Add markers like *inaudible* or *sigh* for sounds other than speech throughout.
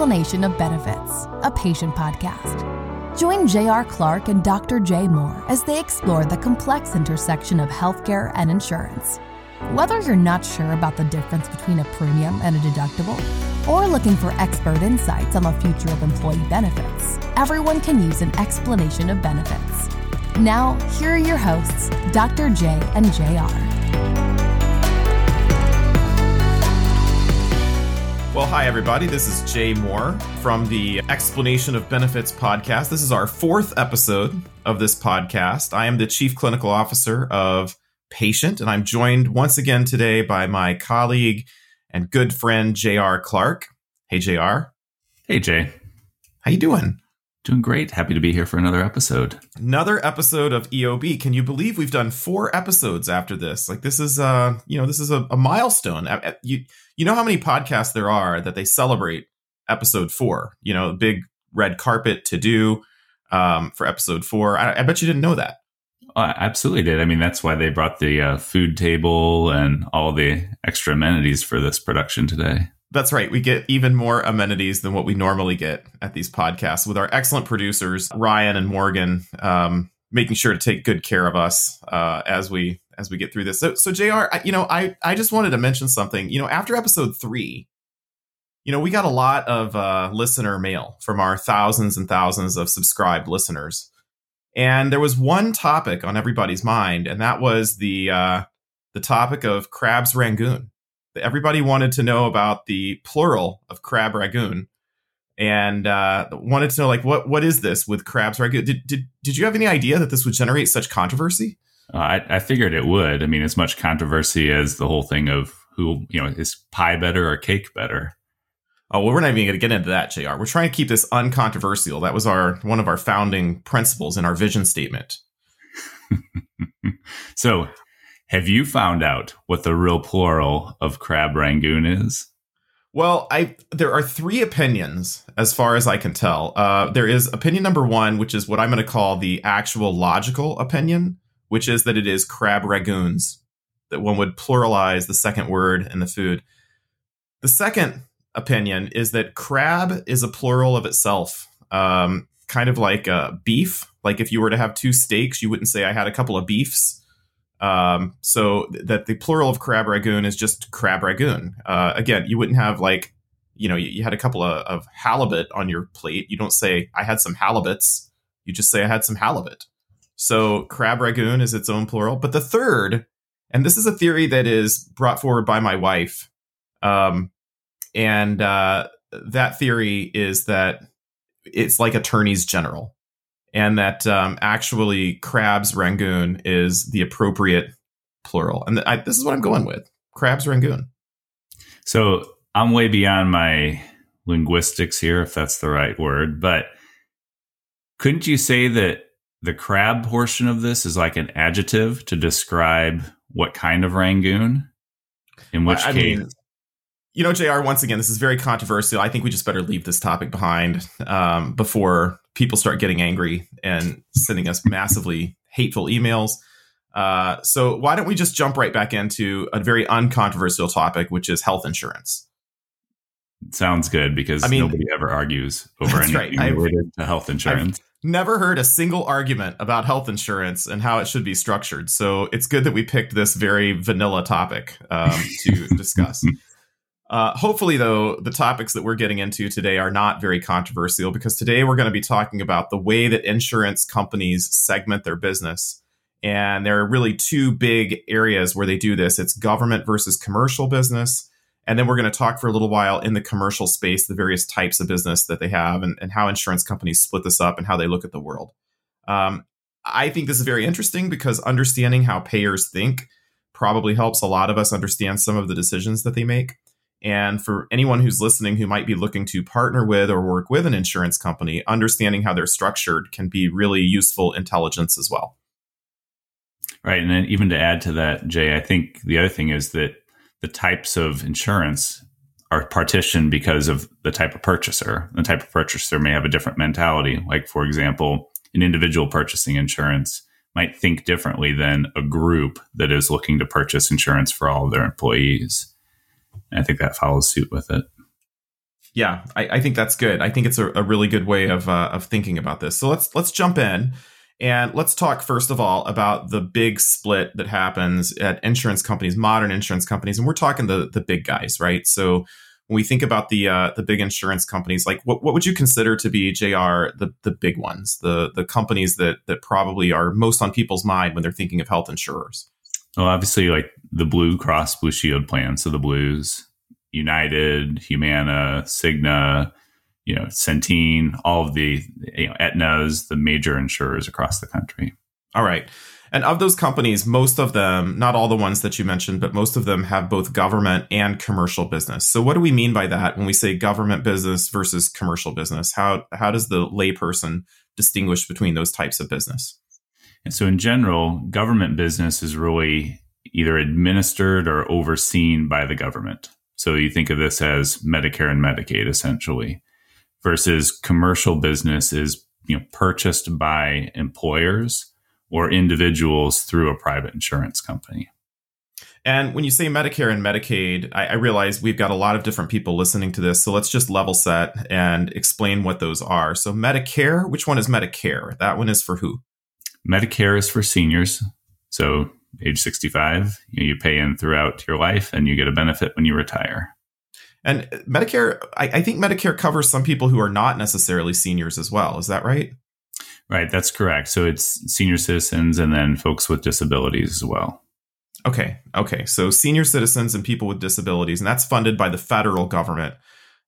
Explanation of Benefits, a Paytient podcast. Join J.R. Clark and Dr. Jay Moore as they explore the complex intersection of healthcare and insurance. Whether you're not sure about the difference between a premium and a deductible, or looking for expert insights on the future of employee benefits, everyone can use an explanation of benefits. Now, here are your hosts, Dr. J and JR. Well, hi, everybody. This is Jay Moore from the Explanation of Benefits podcast. This is our fourth episode of this podcast. I am the Chief Clinical Officer of Paytient, and I'm joined once again today by my colleague and good friend, J.R. Clark. Hey, J.R. Hey, Jay. How you doing? Doing great. Happy to be here for another episode. Another episode of EOB. Can you believe we've done four episodes after this? Like this is uh, you know, this is a, a milestone. You you know how many podcasts there are that they celebrate episode 4? You know, big red carpet to do um, for episode 4. I, I, bet you didn't know that. Oh, I absolutely did. I mean, that's why they brought the uh, food table and all the extra amenities for this production today. That's right. We get even more amenities than what we normally get at these podcasts with our excellent producers, Ryan and Morgan, um, making sure to take good care of us uh, as we as we get through this. So, so Jr., I, you know, I I just wanted to mention something. You know, after episode three, you know, we got a lot of uh, listener mail from our thousands and thousands of subscribed listeners, and there was one topic on everybody's mind, and that was the uh, the topic of crabs rangoon everybody wanted to know about the plural of crab ragoon. And uh, wanted to know like what what is this with crabs ragoon? Did, did, did you have any idea that this would generate such controversy? Uh, I, I figured it would. I mean as much controversy as the whole thing of who you know is pie better or cake better. Oh well we're not even going to get into that jr we're trying to keep this uncontroversial. That was our one of our founding principles in our vision statement. *laughs* So have you found out what the real plural of crab rangoon is? Well, I there are three opinions as far as I can tell. Uh, there is opinion number one, which is what I'm going to call the actual logical opinion, which is that it is crab ragoons. That one would pluralize the second word in the food. The second opinion is that crab is a plural of itself, um, kind of like uh, beef. Like if you were to have two steaks, you wouldn't say I had a couple of beefs um, so that the plural of crab ragoon is just crab ragoon. Uh, again, you wouldn't have like, you know, you, you had a couple of, of, halibut on your plate. You don't say I had some halibuts. You just say I had some halibut. So crab ragoon is its own plural. But the third, and this is a theory that is brought forward by my wife, um, and uh, that theory is that it's like attorneys general and that um, actually crabs rangoon is the appropriate plural. And I, this is what I'm going with crabs rangoon. So I'm way beyond my linguistics here, if that's the right word, but couldn't you say that the crab portion of this is like an adjective to describe what kind of rangoon? In which I case, mean, you know, Jr. Once again, this is very controversial. I think we just better leave this topic behind um, before people start getting angry and sending us massively hateful emails. Uh, so why don't we just jump right back into a very uncontroversial topic, which is health insurance? Sounds good because I mean, nobody ever argues over anything right. related to health insurance. I've never heard a single argument about health insurance and how it should be structured. So it's good that we picked this very vanilla topic um, to *laughs* discuss. Uh, hopefully, though, the topics that we're getting into today are not very controversial because today we're going to be talking about the way that insurance companies segment their business. And there are really two big areas where they do this it's government versus commercial business. And then we're going to talk for a little while in the commercial space, the various types of business that they have and, and how insurance companies split this up and how they look at the world. Um, I think this is very interesting because understanding how payers think probably helps a lot of us understand some of the decisions that they make. And for anyone who's listening who might be looking to partner with or work with an insurance company, understanding how they're structured can be really useful intelligence as well. Right. And then even to add to that, Jay, I think the other thing is that the types of insurance are partitioned because of the type of purchaser. The type of purchaser may have a different mentality. Like, for example, an individual purchasing insurance might think differently than a group that is looking to purchase insurance for all of their employees. I think that follows suit with it. Yeah, I, I, think that's good. I think it's a, a really good way of uh, of thinking about this. So let's let's jump in and let's talk first of all about the big split that happens at insurance companies, modern insurance companies, and we're talking the the big guys, right? So when we think about the uh, the big insurance companies, like what, what would you consider to be Jr. the the big ones, the the companies that that probably are most on people's mind when they're thinking of health insurers? Well, obviously, like the Blue Cross Blue Shield plan, so the Blues, United, Humana, Cigna, you know, Centene, all of the you know, Aetna's, the major insurers across the country. All right. And of those companies, most of them, not all the ones that you mentioned, but most of them have both government and commercial business. So what do we mean by that when we say government business versus commercial business? How how does the layperson distinguish between those types of business? And so in general, government business is really either administered or overseen by the government. So you think of this as Medicare and Medicaid essentially versus commercial business is you know purchased by employers or individuals through a private insurance company. And when you say Medicare and Medicaid, I, I, realize we've got a lot of different people listening to this. So let's just level set and explain what those are. So, Medicare, which one is Medicare? That one is for who? Medicare is for seniors. So, age 65, you, know, you pay in throughout your life and you get a benefit when you retire. And Medicare, I, I, think Medicare covers some people who are not necessarily seniors as well. Is that right? Right, that's correct. So it's senior citizens and then folks with disabilities as well. Okay, okay. So senior citizens and people with disabilities, and that's funded by the federal government.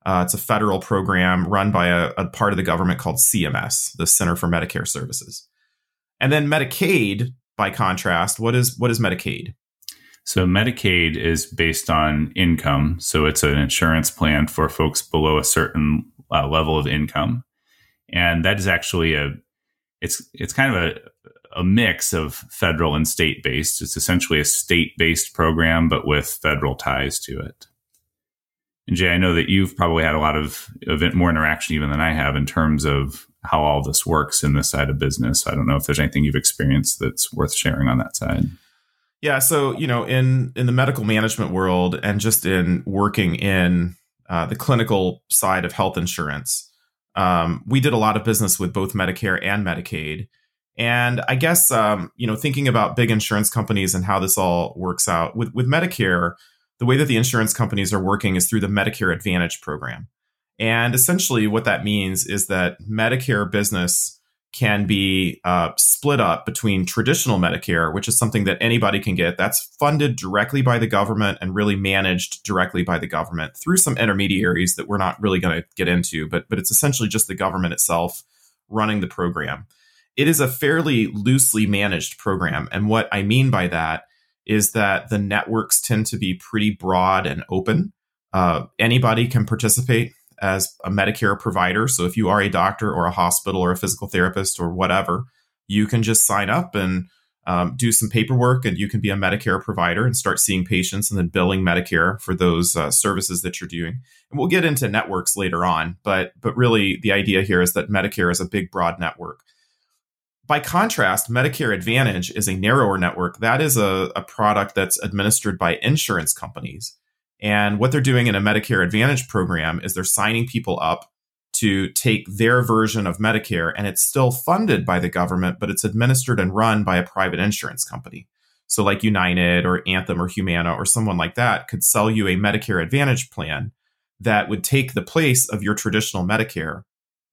Uh, it's a federal program run by a, a part of the government called CMS, the Center for Medicare Services. And then Medicaid, by contrast, what is what is Medicaid? So Medicaid is based on income. So it's an insurance plan for folks below a certain uh, level of income, and that is actually a it's it's kind of a a mix of federal and state based. It's essentially a state based program, but with federal ties to it. And Jay, I know that you've probably had a lot of event, more interaction even than I have in terms of how all this works in this side of business. I don't know if there's anything you've experienced that's worth sharing on that side. Yeah, so you know, in in the medical management world, and just in working in uh, the clinical side of health insurance, um, we did a lot of business with both Medicare and Medicaid. And I guess um, you know, thinking about big insurance companies and how this all works out with with Medicare, the way that the insurance companies are working is through the Medicare Advantage program. And essentially, what that means is that Medicare business can be uh, split up between traditional Medicare, which is something that anybody can get. That's funded directly by the government and really managed directly by the government through some intermediaries that we're not really going to get into, but but it's essentially just the government itself running the program. It is a fairly loosely managed program, and what I mean by that is that the networks tend to be pretty broad and open. Uh, anybody can participate as a Medicare provider. So if you are a doctor or a hospital or a physical therapist or whatever, you can just sign up and um, do some paperwork and you can be a Medicare provider and start seeing patients and then billing Medicare for those uh, services that you're doing. And we'll get into networks later on, but but really the idea here is that Medicare is a big broad network. By contrast, Medicare Advantage is a narrower network. That is a, a product that's administered by insurance companies. And what they're doing in a Medicare Advantage program is they're signing people up to take their version of Medicare, and it's still funded by the government, but it's administered and run by a private insurance company. So, like United or Anthem or Humana or someone like that could sell you a Medicare Advantage plan that would take the place of your traditional Medicare.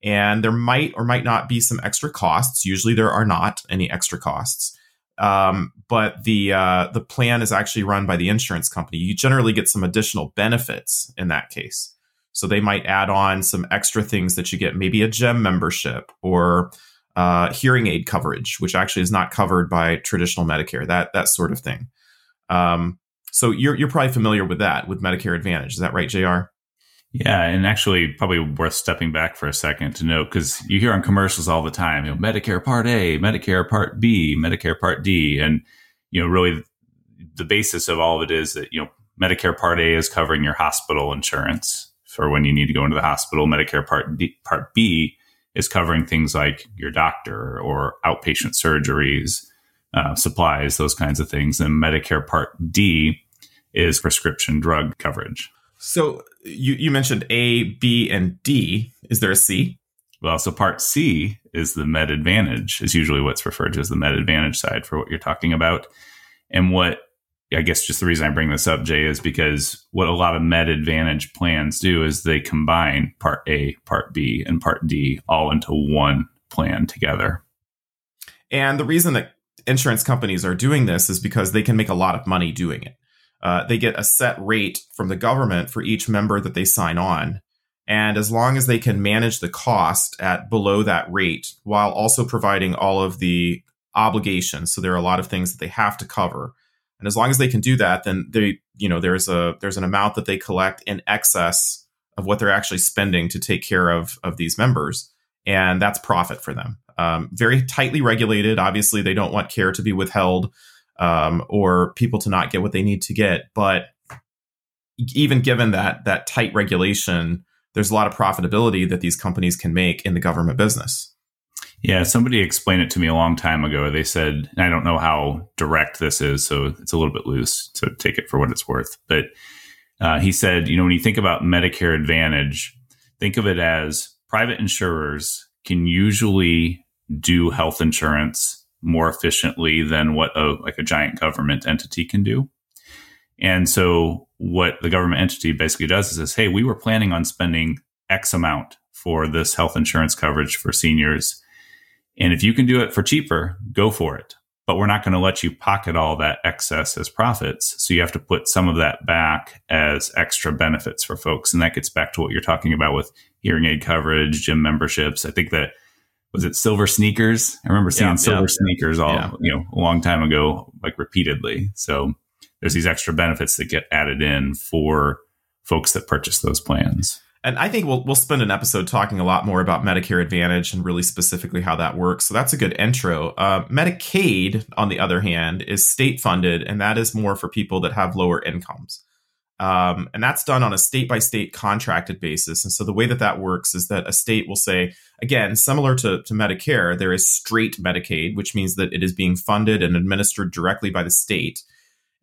And there might or might not be some extra costs. Usually, there are not any extra costs. Um, but the uh, the plan is actually run by the insurance company. You generally get some additional benefits in that case. So they might add on some extra things that you get, maybe a gem membership or uh, hearing aid coverage, which actually is not covered by traditional Medicare. That that sort of thing. Um, so you're you're probably familiar with that with Medicare Advantage. Is that right, Jr? Yeah, and actually, probably worth stepping back for a second to note because you hear on commercials all the time, you know, Medicare Part A, Medicare Part B, Medicare Part D, and you know, really, the basis of all of it is that you know, Medicare Part A is covering your hospital insurance for when you need to go into the hospital. Medicare Part D, Part B is covering things like your doctor or outpatient surgeries, uh, supplies, those kinds of things, and Medicare Part D is prescription drug coverage. So you, you mentioned A, B, and D. Is there a C? Well, so part C is the Med Advantage, is usually what's referred to as the Med Advantage side for what you're talking about. And what I guess just the reason I bring this up, Jay, is because what a lot of Med Advantage plans do is they combine Part A, Part B, and Part D all into one plan together. And the reason that insurance companies are doing this is because they can make a lot of money doing it. Uh, they get a set rate from the government for each member that they sign on. And as long as they can manage the cost at below that rate while also providing all of the obligations, so there are a lot of things that they have to cover. And as long as they can do that, then they, you know, there's a there's an amount that they collect in excess of what they're actually spending to take care of of these members, and that's profit for them. Um, very tightly regulated. Obviously, they don't want care to be withheld um, or people to not get what they need to get. But even given that that tight regulation, there's a lot of profitability that these companies can make in the government business. Yeah, somebody explained it to me a long time ago. They said, and I don't know how direct this is, so it's a little bit loose, to take it for what it's worth. But uh, he said, you know, when you think about Medicare Advantage, think of it as private insurers can usually do health insurance more efficiently than what a like a giant government entity can do. And so what the government entity basically does is says, hey, we were planning on spending X amount for this health insurance coverage for seniors. And if you can do it for cheaper, go for it. But we're not going to let you pocket all that excess as profits. So you have to put some of that back as extra benefits for folks. And that gets back to what you're talking about with hearing aid coverage, gym memberships. I think that was it SilverSneakers? I remember seeing yeah, silver yeah, sneakers all yeah. you know a long time ago, like repeatedly. So there's these extra benefits that get added in for folks that purchase those plans. And I think we'll we'll spend an episode talking a lot more about Medicare Advantage and really specifically how that works. So that's a good intro. Uh, Medicaid, on the other hand, is state funded, and that is more for people that have lower incomes. Um, and that's done on a state by state contracted basis. And so the way that that works is that a state will say, again, similar to, to Medicare, there is straight Medicaid, which means that it is being funded and administered directly by the state.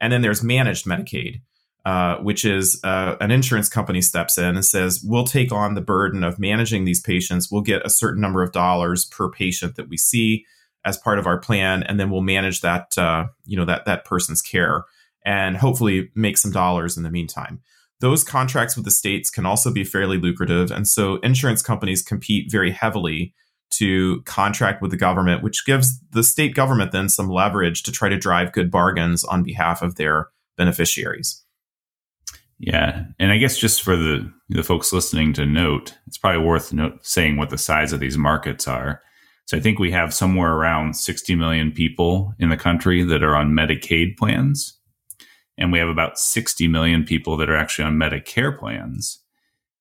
And then there's managed Medicaid, uh, which is uh, an insurance company steps in and says, we'll take on the burden of managing these patients. We'll get a certain number of dollars per patient that we see as part of our plan, and then we'll manage that, uh, you know, that that person's care and hopefully make some dollars in the meantime. Those contracts with the states can also be fairly lucrative. And so insurance companies compete very heavily to contract with the government, which gives the state government then some leverage to try to drive good bargains on behalf of their beneficiaries. Yeah, and I guess just for the the folks listening to note, it's probably worth note, saying what the size of these markets are. So I think we have somewhere around 60 million people in the country that are on Medicaid plans and we have about 60 million people that are actually on Medicare plans.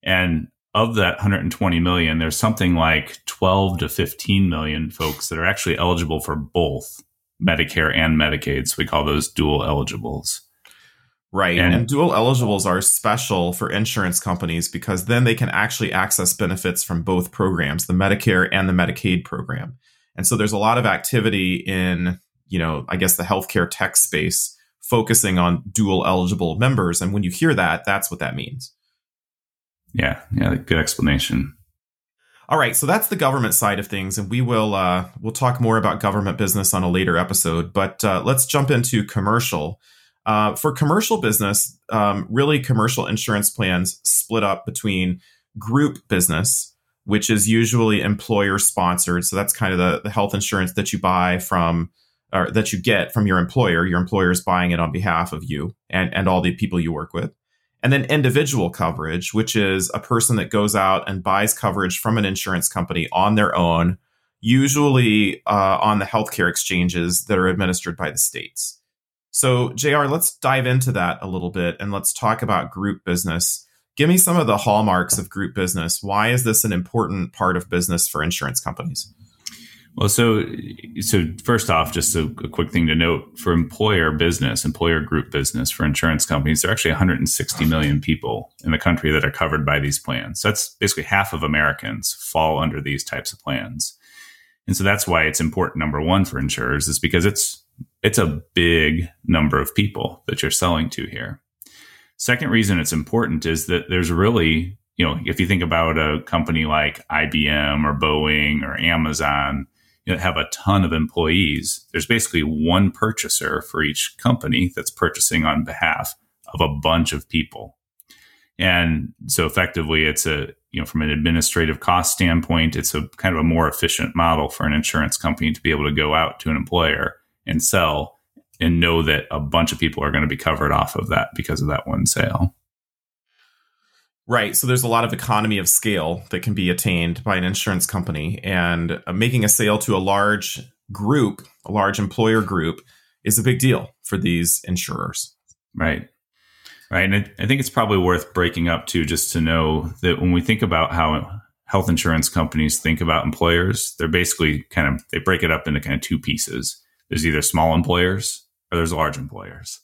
And of that 120 million, there's something like 12 to 15 million folks that are actually eligible for both Medicare and Medicaid. So we call those dual eligibles. Right. And, and, dual eligibles are special for insurance companies because then they can actually access benefits from both programs, the Medicare and the Medicaid program. And so there's a lot of activity in, you know, I guess the healthcare tech space focusing on dual eligible members. And when you hear that, that's what that means. Yeah, yeah, good explanation. All right, so that's the government side of things, and we will uh, we'll talk more about government business on a later episode. But uh, let's jump into commercial. Uh, for commercial business, um, really, commercial insurance plans split up between group business, which is usually employer sponsored. So that's kind of the, the health insurance that you buy from or that you get from your employer. Your employer is buying it on behalf of you and, and all the people you work with. And then individual coverage, which is a person that goes out and buys coverage from an insurance company on their own, usually uh, on the healthcare exchanges that are administered by the states. So, JR, let's dive into that a little bit and let's talk about group business. Give me some of the hallmarks of group business. Why is this an important part of business for insurance companies? Well, so so first off, just a, a, quick thing to note for employer business, employer group business for insurance companies, there are actually 160 million people in the country that are covered by these plans. So that's basically half of Americans fall under these types of plans, and so that's why it's important. Number one for insurers is because it's it's a big number of people that you're selling to here. Second reason it's important is that there's really, you know, if you think about a company like IBM or Boeing or Amazon, you know, have a ton of employees, there's basically one purchaser for each company that's purchasing on behalf of a bunch of people. And so effectively it's a, you know, from an administrative cost standpoint, it's a kind of a more efficient model for an insurance company to be able to go out to an employer and sell and know that a bunch of people are going to be covered off of that because of that one sale. Right. So there's a lot of economy of scale that can be attained by an insurance company. And uh, making a sale to a large group, a large employer group, is a big deal for these insurers. Right. Right. And I think it's probably worth breaking up too, just to know that when we think about how health insurance companies think about employers, they're basically kind of, they break it up into kind of two pieces. There's either small employers or there's large employers.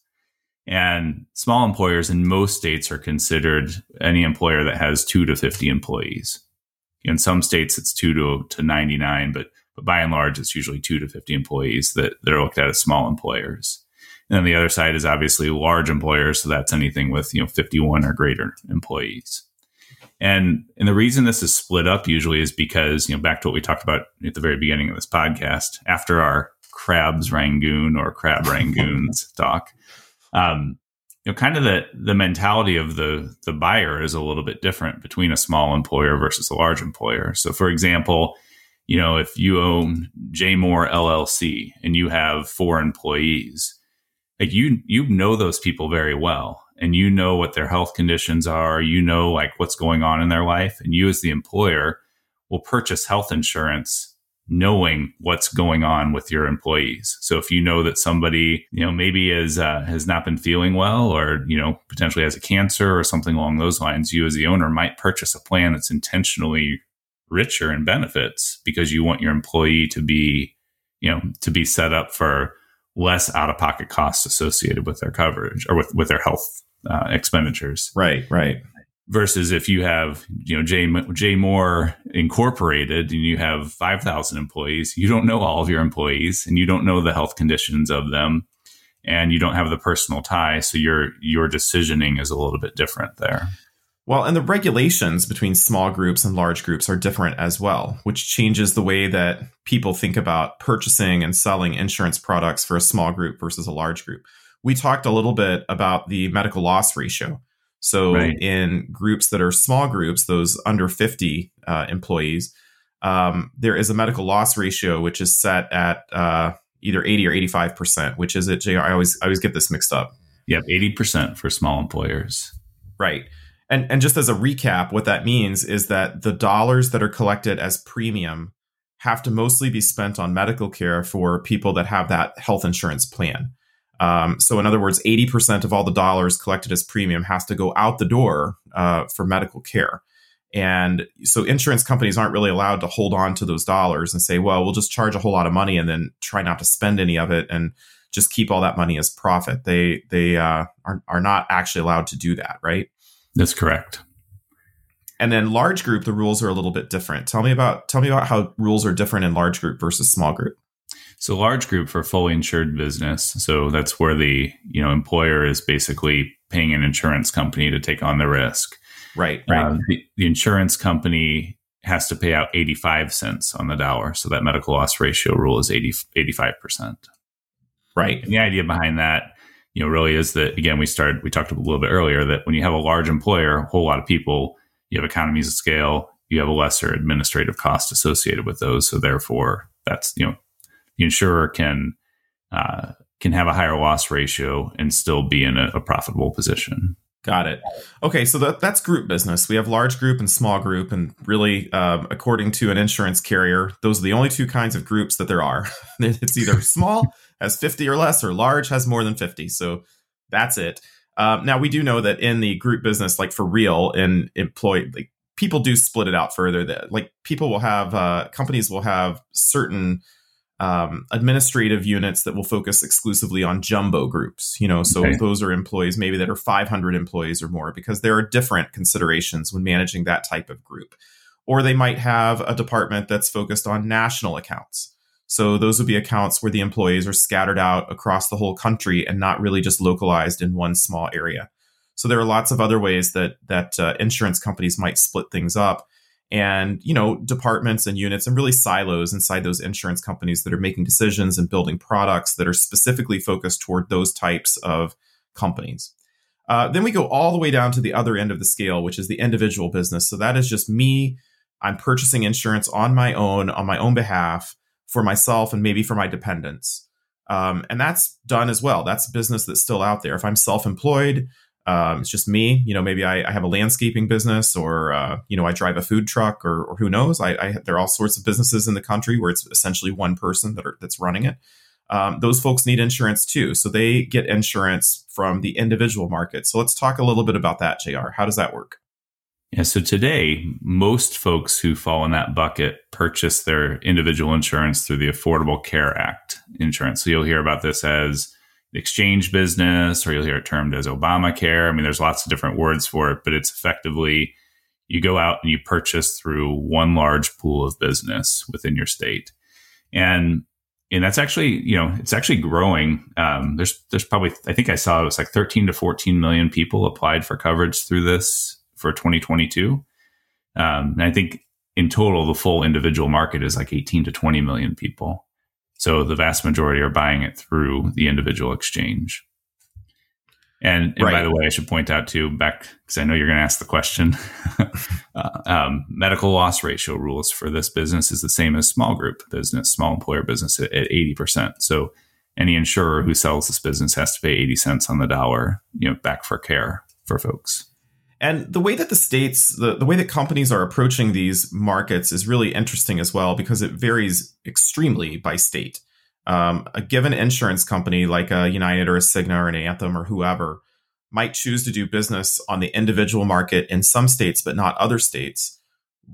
And small employers in most states are considered any employer that has two to 50 employees. In some states, it's two to, to 99, but, but by and large, it's usually two to 50 employees that, that are looked at as small employers. And then the other side is obviously large employers. So that's anything with, you know, 51 or greater employees. And, and the reason this is split up usually is because, you know, back to what we talked about at the very beginning of this podcast, after our crabs rangoon or crab *laughs* rangoons talk, um, you know, kind of the the mentality of the the buyer is a little bit different between a small employer versus a large employer. So, for example, you know, if you own J Moore LLC and you have four employees, like you you know those people very well and you know what their health conditions are you know like what's going on in their life and you as the employer will purchase health insurance knowing what's going on with your employees so if you know that somebody you know maybe is uh, has not been feeling well or you know potentially has a cancer or something along those lines you as the owner might purchase a plan that's intentionally richer in benefits because you want your employee to be you know to be set up for less out of pocket costs associated with their coverage or with, with their health uh, expenditures. Right, right. Versus if you have, you know, J, J Moore Incorporated and you have 5,000 employees, you don't know all of your employees and you don't know the health conditions of them and you don't have the personal tie. So your, your decisioning is a little bit different there. Well, and the regulations between small groups and large groups are different as well, which changes the way that people think about purchasing and selling insurance products for a small group versus a large group. We talked a little bit about the medical loss ratio. So, right. in groups that are small groups, those under 50 uh, employees, um, there is a medical loss ratio which is set at uh, either 80 or 85%, which is it? I always, I always get this mixed up. Yep, 80% for small employers. Right. And and just as a recap, what that means is that the dollars that are collected as premium have to mostly be spent on medical care for people that have that health insurance plan. Um, so, in other words, 80% of all the dollars collected as premium has to go out the door uh, for medical care. And so, insurance companies aren't really allowed to hold on to those dollars and say, well, we'll just charge a whole lot of money and then try not to spend any of it and just keep all that money as profit. They, they uh, are, are not actually allowed to do that, right? That's correct. And then large group, the rules are a little bit different. Tell me about tell me about how rules are different in large group versus small group. So large group for fully insured business. So that's where the you know employer is basically paying an insurance company to take on the risk. Right. Right. Uh, the, the insurance company has to pay out 85 cents on the dollar. So that medical loss ratio rule is 80, 85%. Right. And the idea behind that you know, really is that again, we started, we talked a little bit earlier that when you have a large employer, a whole lot of people, you have economies of scale, you have a lesser administrative cost associated with those. So therefore, that's you know, the insurer can uh, can have a higher loss ratio and still be in a, a profitable position. Got it. Okay, so that, that's group business. We have large group and small group, and really, um, according to an insurance carrier, those are the only two kinds of groups that there are. *laughs* it's either *laughs* small has 50 or less, or large has more than 50. So that's it. Um, now we do know that in the group business, like for real, in employee, like people do split it out further. That like people will have uh, companies will have certain um, administrative units that will focus exclusively on jumbo groups. You know, so okay. those are employees maybe that are 500 employees or more, because there are different considerations when managing that type of group. Or they might have a department that's focused on national accounts. So those would be accounts where the employees are scattered out across the whole country and not really just localized in one small area. So there are lots of other ways that that uh, insurance companies might split things up, and you know departments and units and really silos inside those insurance companies that are making decisions and building products that are specifically focused toward those types of companies. Uh, then we go all the way down to the other end of the scale, which is the individual business. So that is just me. I'm purchasing insurance on my own, on my own behalf for myself and maybe for my dependents. Um, and that's done as well. That's business that's still out there. If I'm self employed, um, it's just me. You know, maybe I, I have a landscaping business, or uh, you know, I drive a food truck, or, or who knows? I, I, there are all sorts of businesses in the country where it's essentially one person that are, that's running it. Um, those folks need insurance too, so they get insurance from the individual market. So let's talk a little bit about that, Jr. How does that work? Yeah, so today, most folks who fall in that bucket purchase their individual insurance through the Affordable Care Act insurance. So you'll hear about this as exchange business, or you'll hear it termed as Obamacare. I mean, there's lots of different words for it, but it's effectively you go out and you purchase through one large pool of business within your state. And and that's actually you know it's actually growing. Um, there's there's probably I think I saw it was like 13 to 14 million people applied for coverage through this for 2022. Um, and I think in total the full individual market is like 18 to 20 million people. So the vast majority are buying it through the individual exchange. And, and right. by the way, I should point out too, back because I know you're going to ask the question. *laughs* uh, um, medical loss ratio rules for this business is the same as small group business, small employer business at, at 80%. So any insurer who sells this business has to pay 80 cents on the dollar, you know, back for care for folks. And the way that the states, the, the way that companies are approaching these markets is really interesting as well because it varies extremely by state. Um, a given insurance company like a United or a Cigna or an Anthem or whoever might choose to do business on the individual market in some states, but not other states.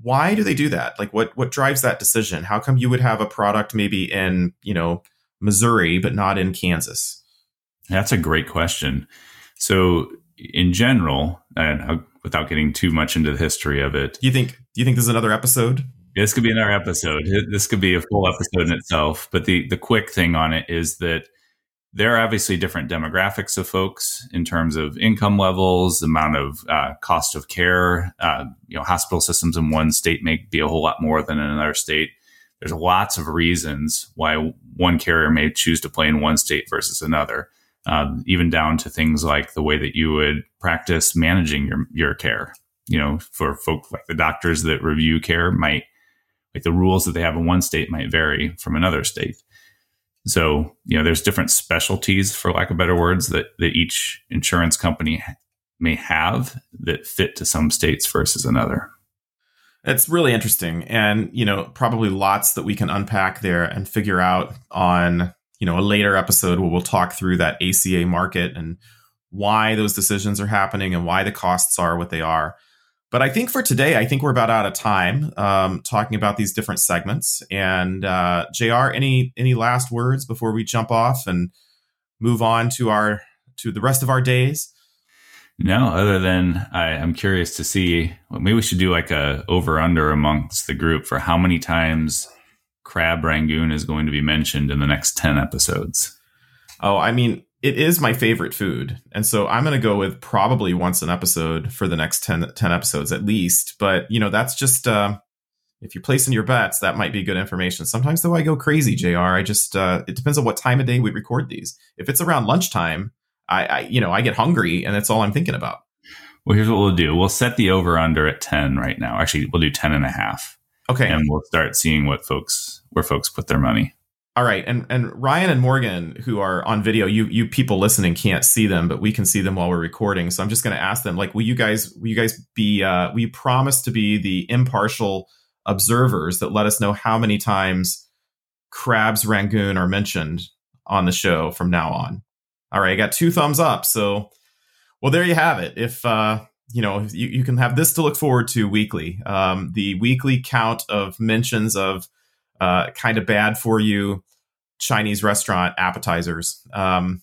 Why do they do that? Like, what what drives that decision? How come you would have a product maybe in you know Missouri but not in Kansas? That's a great question. So, in general, and without getting too much into the history of it, do you think do you think this is another episode? This could be another episode. This could be a full episode in itself. But the the quick thing on it is that there are obviously different demographics of folks in terms of income levels, amount of uh, cost of care. Uh, you know, hospital systems in one state may be a whole lot more than in another state. There's lots of reasons why one carrier may choose to play in one state versus another, uh, even down to things like the way that you would practice managing your your care. You know, for folks like the doctors that review care might like the rules that they have in one state might vary from another state. So, you know, there's different specialties, for lack of better words, that, that each insurance company may have that fit to some states versus another. It's really interesting. And, you know, probably lots that we can unpack there and figure out on, you know, a later episode where we'll talk through that ACA market and why those decisions are happening and why the costs are what they are. But I think for today, I think we're about out of time um, talking about these different segments. And uh, Jr., any any last words before we jump off and move on to our to the rest of our days? No, other than I, am curious to see. Well, maybe we should do like a over under amongst the group for how many times crab rangoon is going to be mentioned in the next ten episodes. Oh, I mean, it is my favorite food. And so I'm going to go with probably once an episode for the next 10, 10 episodes at least. But, you know, that's just, uh, if you're placing your bets, that might be good information. Sometimes, though, I go crazy, JR. I just, uh, it depends on what time of day we record these. If it's around lunchtime, I, I, you know, I get hungry and that's all I'm thinking about. Well, here's what we'll do we'll set the over under at 10 right now. Actually, we'll do 10 and a half. Okay. And we'll start seeing what folks, where folks put their money. All right, and and Ryan and Morgan, who are on video, you you people listening can't see them, but we can see them while we're recording. So I'm just going to ask them, like, will you guys will you guys be uh, will you promise to be the impartial observers that let us know how many times crabs rangoon are mentioned on the show from now on? All right, I got two thumbs up. So, well, there you have it. If uh, you know, you, you can have this to look forward to weekly. Um, the weekly count of mentions of uh, kind of bad for you Chinese restaurant appetizers. Um,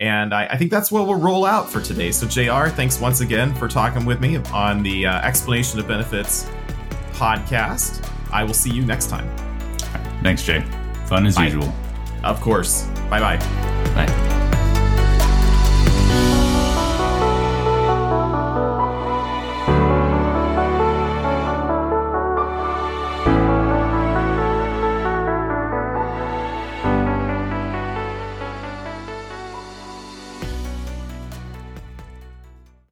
and I, I, think that's what we'll roll out for today. So, JR, thanks once again for talking with me on the uh, Explanation of Benefits podcast. I will see you next time. Thanks, Jay. Fun as Bye. usual. Of course. Bye-bye. Bye.